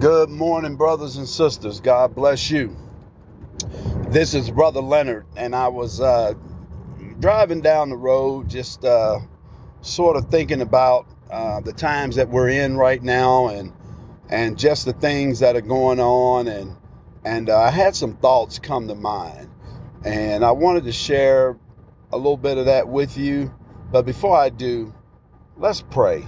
Good morning, brothers and sisters. God bless you. This is Brother Leonard, and I was uh, driving down the road, just uh, sort of thinking about uh, the times that we're in right now, and and just the things that are going on, and and uh, I had some thoughts come to mind, and I wanted to share a little bit of that with you. But before I do, let's pray.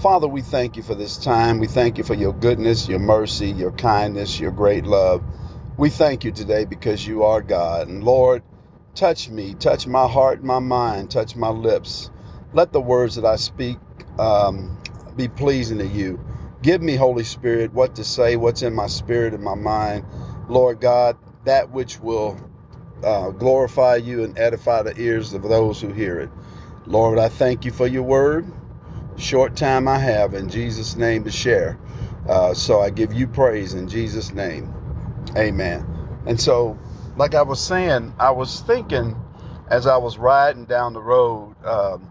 Father, we thank you for this time. We thank you for your goodness, your mercy, your kindness, your great love. We thank you today because you are God. And Lord, touch me, touch my heart, my mind, touch my lips. Let the words that I speak um, be pleasing to you. Give me, Holy Spirit, what to say, what's in my spirit and my mind. Lord God, that which will uh, glorify you and edify the ears of those who hear it. Lord, I thank you for your word short time I have in Jesus' name to share. Uh, so I give you praise in Jesus' name. Amen. And so, like I was saying, I was thinking as I was riding down the road um,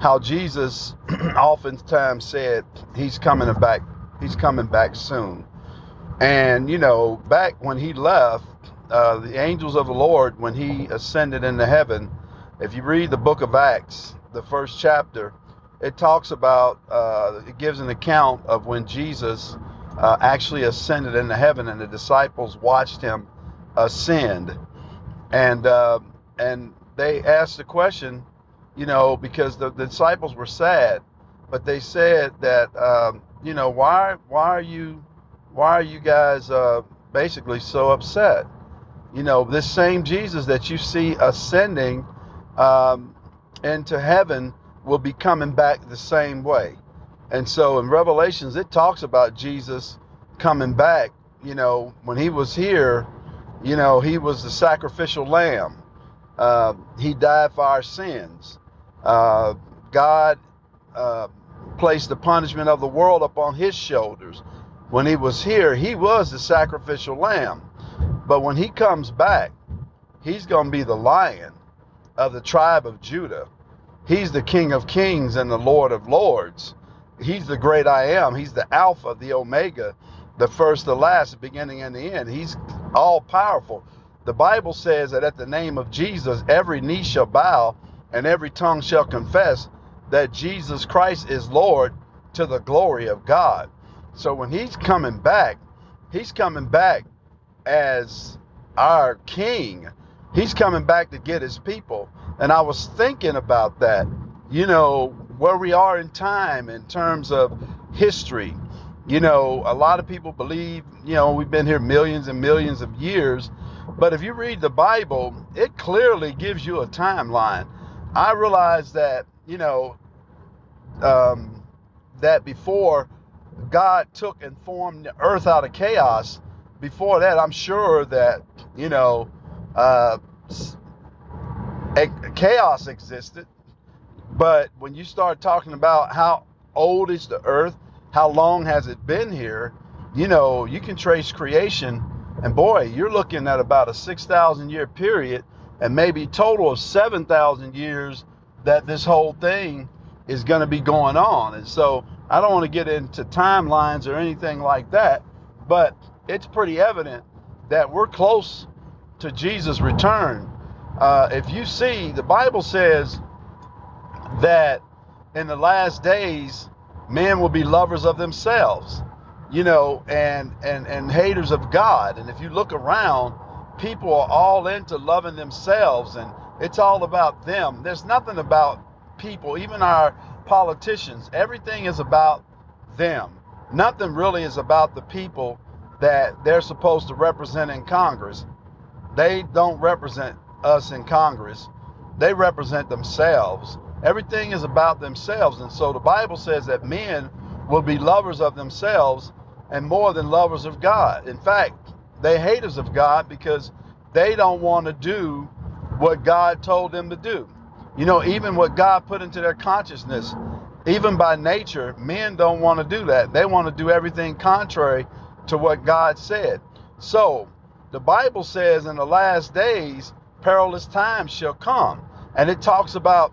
how Jesus oftentimes said he's coming back. He's coming back soon. And you know, back when he left, uh, the angels of the Lord, when he ascended into heaven, if you read the book of Acts, the first chapter, it talks about, uh, it gives an account of when Jesus uh, actually ascended into heaven and the disciples watched him ascend. And, uh, and they asked the question, you know, because the, the disciples were sad, but they said that, um, you know, why, why are you, why are you guys uh, basically so upset? You know, this same Jesus that you see ascending um, into heaven will be coming back the same way. And so in Revelations, it talks about Jesus coming back. You know, when he was here, you know, he was the sacrificial lamb. Uh, he died for our sins. Uh, God uh, placed the punishment of the world upon his shoulders. When he was here, he was the sacrificial lamb. But when he comes back, he's going to be the lion of the tribe of Judah. He's the King of Kings and the Lord of Lords. He's the great I am. He's the Alpha, the Omega, the first, the last, beginning, and the end. He's all powerful. The Bible says that at the name of Jesus, every knee shall bow and every tongue shall confess that Jesus Christ is Lord to the glory of God. So when he's coming back, he's coming back as our king. He's coming back to get his people. And I was thinking about that, you know, where we are in time in terms of history. You know, a lot of people believe, you know, we've been here millions and millions of years. But if you read the Bible, it clearly gives you a timeline. I realize that, you know, um, that before God took and formed the earth out of chaos, before that, I'm sure that, you know, uh, chaos existed. But when you start talking about how old is the earth, how long has it been here, you know, you can trace creation. And boy, you're looking at about a 6,000 year period and maybe total of 7,000 years that this whole thing is going to be going on. And so I don't want to get into timelines or anything like that, but it's pretty evident that we're close to Jesus' return uh, if you see, the Bible says that in the last days, men will be lovers of themselves, you know, and and and haters of God. And if you look around, people are all into loving themselves, and it's all about them. There's nothing about people, even our politicians. Everything is about them. Nothing really is about the people that they're supposed to represent in Congress. They don't represent us in Congress. They represent themselves. Everything is about themselves. And so the Bible says that men will be lovers of themselves and more than lovers of God. In fact, they haters of God because they don't want to do what God told them to do. You know, even what God put into their consciousness, even by nature, men don't want to do that. They want to do everything contrary to what God said. So, the Bible says in the last days, perilous times shall come. And it talks about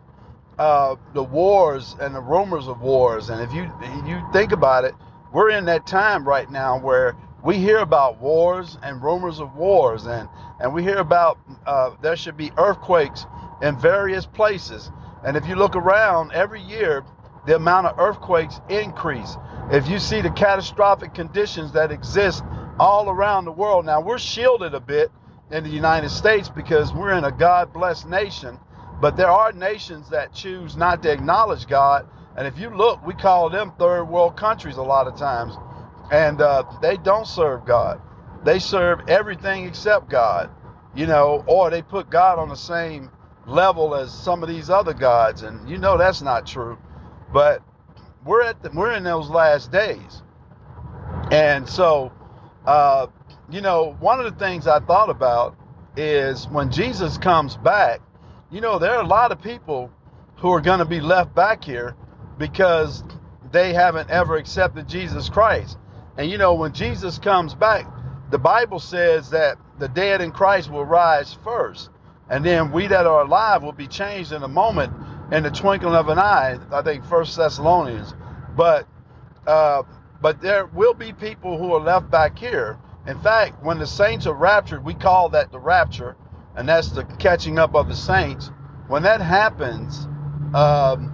uh, the wars and the rumors of wars. And if you you think about it, we're in that time right now where we hear about wars and rumors of wars, and, and we hear about uh, there should be earthquakes in various places. And if you look around every year, the amount of earthquakes increase. If you see the catastrophic conditions that exist all around the world, now we're shielded a bit in the United States because we're in a God blessed nation, but there are nations that choose not to acknowledge God. And if you look, we call them third world countries a lot of times, and uh, they don't serve God. They serve everything except God, you know, or they put God on the same level as some of these other gods, and you know that's not true. But we're at the, we're in those last days, and so uh, you know one of the things I thought about is when Jesus comes back. You know there are a lot of people who are going to be left back here because they haven't ever accepted Jesus Christ. And you know when Jesus comes back, the Bible says that the dead in Christ will rise first. And then we that are alive will be changed in a moment, in the twinkling of an eye. I think First Thessalonians. But uh, but there will be people who are left back here. In fact, when the saints are raptured, we call that the rapture, and that's the catching up of the saints. When that happens, um,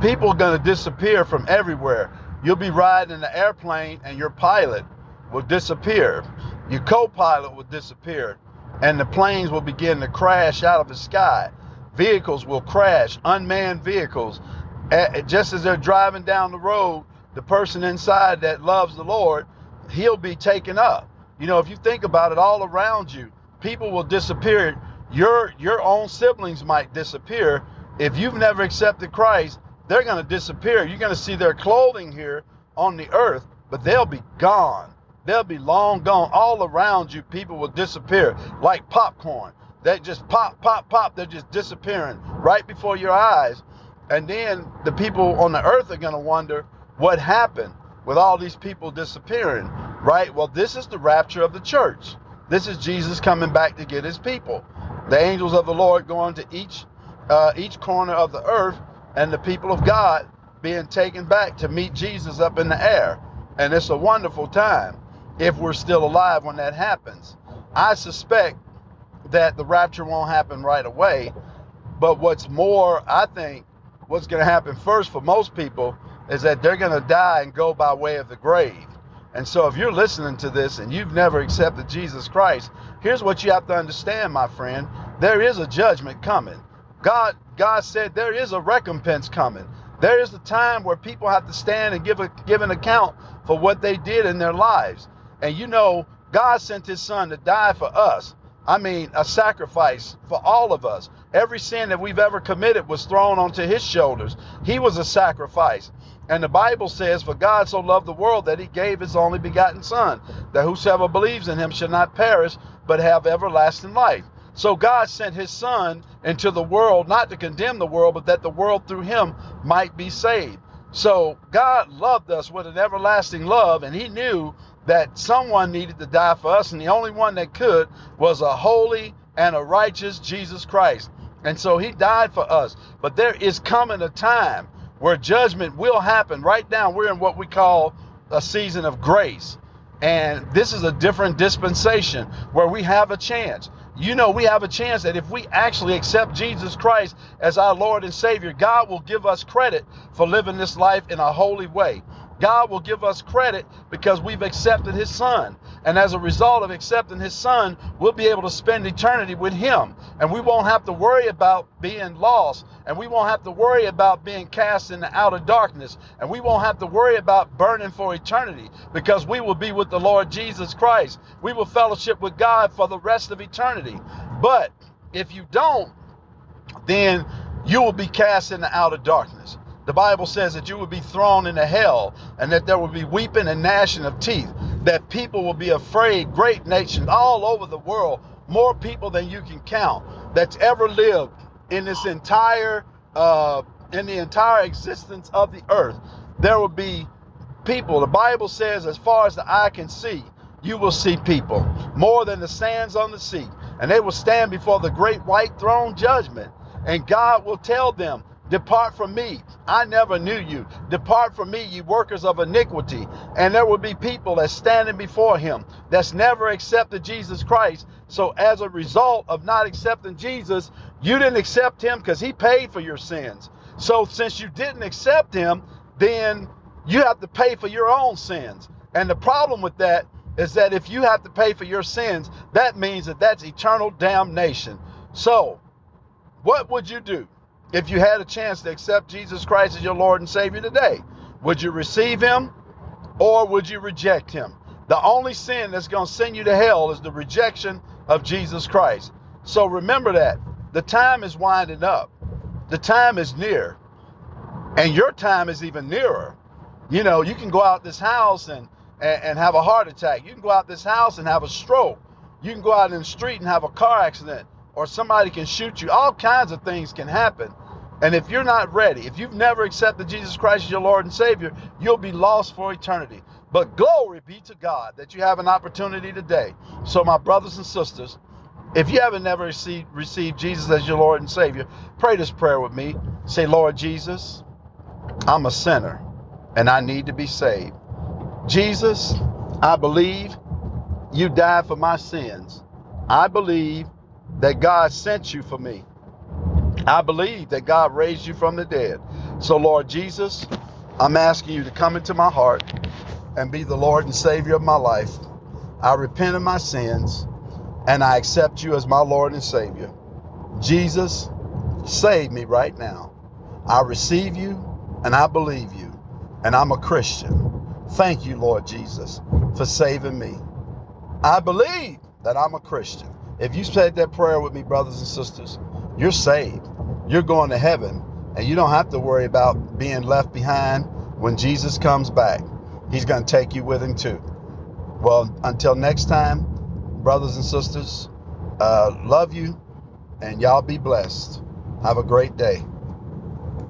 people are going to disappear from everywhere. You'll be riding in the airplane, and your pilot will disappear. Your co-pilot will disappear and the planes will begin to crash out of the sky. Vehicles will crash, unmanned vehicles. Just as they're driving down the road, the person inside that loves the Lord, he'll be taken up. You know, if you think about it, all around you, people will disappear. Your your own siblings might disappear. If you've never accepted Christ, they're going to disappear. You're going to see their clothing here on the earth, but they'll be gone. They'll be long gone. All around you, people will disappear like popcorn. They just pop, pop, pop. They're just disappearing right before your eyes. And then the people on the earth are going to wonder what happened with all these people disappearing, right? Well, this is the rapture of the church. This is Jesus coming back to get his people. The angels of the Lord going to each uh, each corner of the earth, and the people of God being taken back to meet Jesus up in the air. And it's a wonderful time if we're still alive when that happens. I suspect that the rapture won't happen right away. But what's more, I think, what's going to happen first for most people is that they're going to die and go by way of the grave. And so if you're listening to this and you've never accepted Jesus Christ, here's what you have to understand, my friend. There is a judgment coming. God God said there is a recompense coming. There is a time where people have to stand and give a give an account for what they did in their lives. And you know, God sent his son to die for us. I mean, a sacrifice for all of us. Every sin that we've ever committed was thrown onto his shoulders. He was a sacrifice. And the Bible says, For God so loved the world that he gave his only begotten Son, that whosoever believes in him shall not perish, but have everlasting life. So God sent his Son into the world, not to condemn the world, but that the world through him might be saved. So God loved us with an everlasting love, and he knew that someone needed to die for us, and the only one that could was a holy and a righteous Jesus Christ. And so he died for us. But there is coming a time where judgment will happen. Right now, we're in what we call a season of grace. And this is a different dispensation where we have a chance. You know, we have a chance that if we actually accept Jesus Christ as our Lord and Savior, God will give us credit for living this life in a holy way. God will give us credit because we've accepted His Son. And as a result of accepting His Son, we'll be able to spend eternity with Him. And we won't have to worry about being lost. And we won't have to worry about being cast in the outer darkness. And we won't have to worry about burning for eternity because we will be with the Lord Jesus Christ. We will fellowship with God for the rest of eternity. But if you don't, then you will be cast in the outer darkness. The Bible says that you will be thrown into hell and that there will be weeping and gnashing of teeth, that people will be afraid, great nations all over the world, more people than you can count, that's ever lived in this entire uh, in the entire existence of the earth. There will be people. The Bible says, as far as the eye can see, you will see people more than the sands on the sea, and they will stand before the great white throne judgment, and God will tell them Depart from me. I never knew you. Depart from me, ye workers of iniquity. And there will be people that's standing before him that's never accepted Jesus Christ. So, as a result of not accepting Jesus, you didn't accept him because he paid for your sins. So, since you didn't accept him, then you have to pay for your own sins. And the problem with that is that if you have to pay for your sins, that means that that's eternal damnation. So, what would you do if you had a chance to accept Jesus Christ as your Lord and Savior today? Would you receive Him or would you reject Him? The only sin that's going to send you to hell is the rejection of Jesus Christ. So remember that. The time is winding up, the time is near, and your time is even nearer. You know, you can go out this house and, and, and have a heart attack. You can go out this house and have a stroke. You can go out in the street and have a car accident or somebody can shoot you. All kinds of things can happen. And if you're not ready, if you've never accepted Jesus Christ as your Lord and Savior, you'll be lost for eternity. But glory be to God that you have an opportunity today. So, my brothers and sisters, if you haven't never received, received Jesus as your Lord and Savior, pray this prayer with me. Say, Lord Jesus, I'm a sinner and I need to be saved. Jesus, I believe you died for my sins. I believe that God sent you for me. I believe that God raised you from the dead. So, Lord Jesus, I'm asking you to come into my heart and be the Lord and Savior of my life. I repent of my sins and I accept you as my Lord and Savior. Jesus, save me right now. I receive you and I believe you, and I'm a Christian. Thank you, Lord Jesus, for saving me. I believe that I'm a Christian. If you said that prayer with me, brothers and sisters, you're saved. You're going to heaven, and you don't have to worry about being left behind when Jesus comes back. He's going to take you with him too. Well, until next time, brothers and sisters, uh, love you, and y'all be blessed. Have a great day.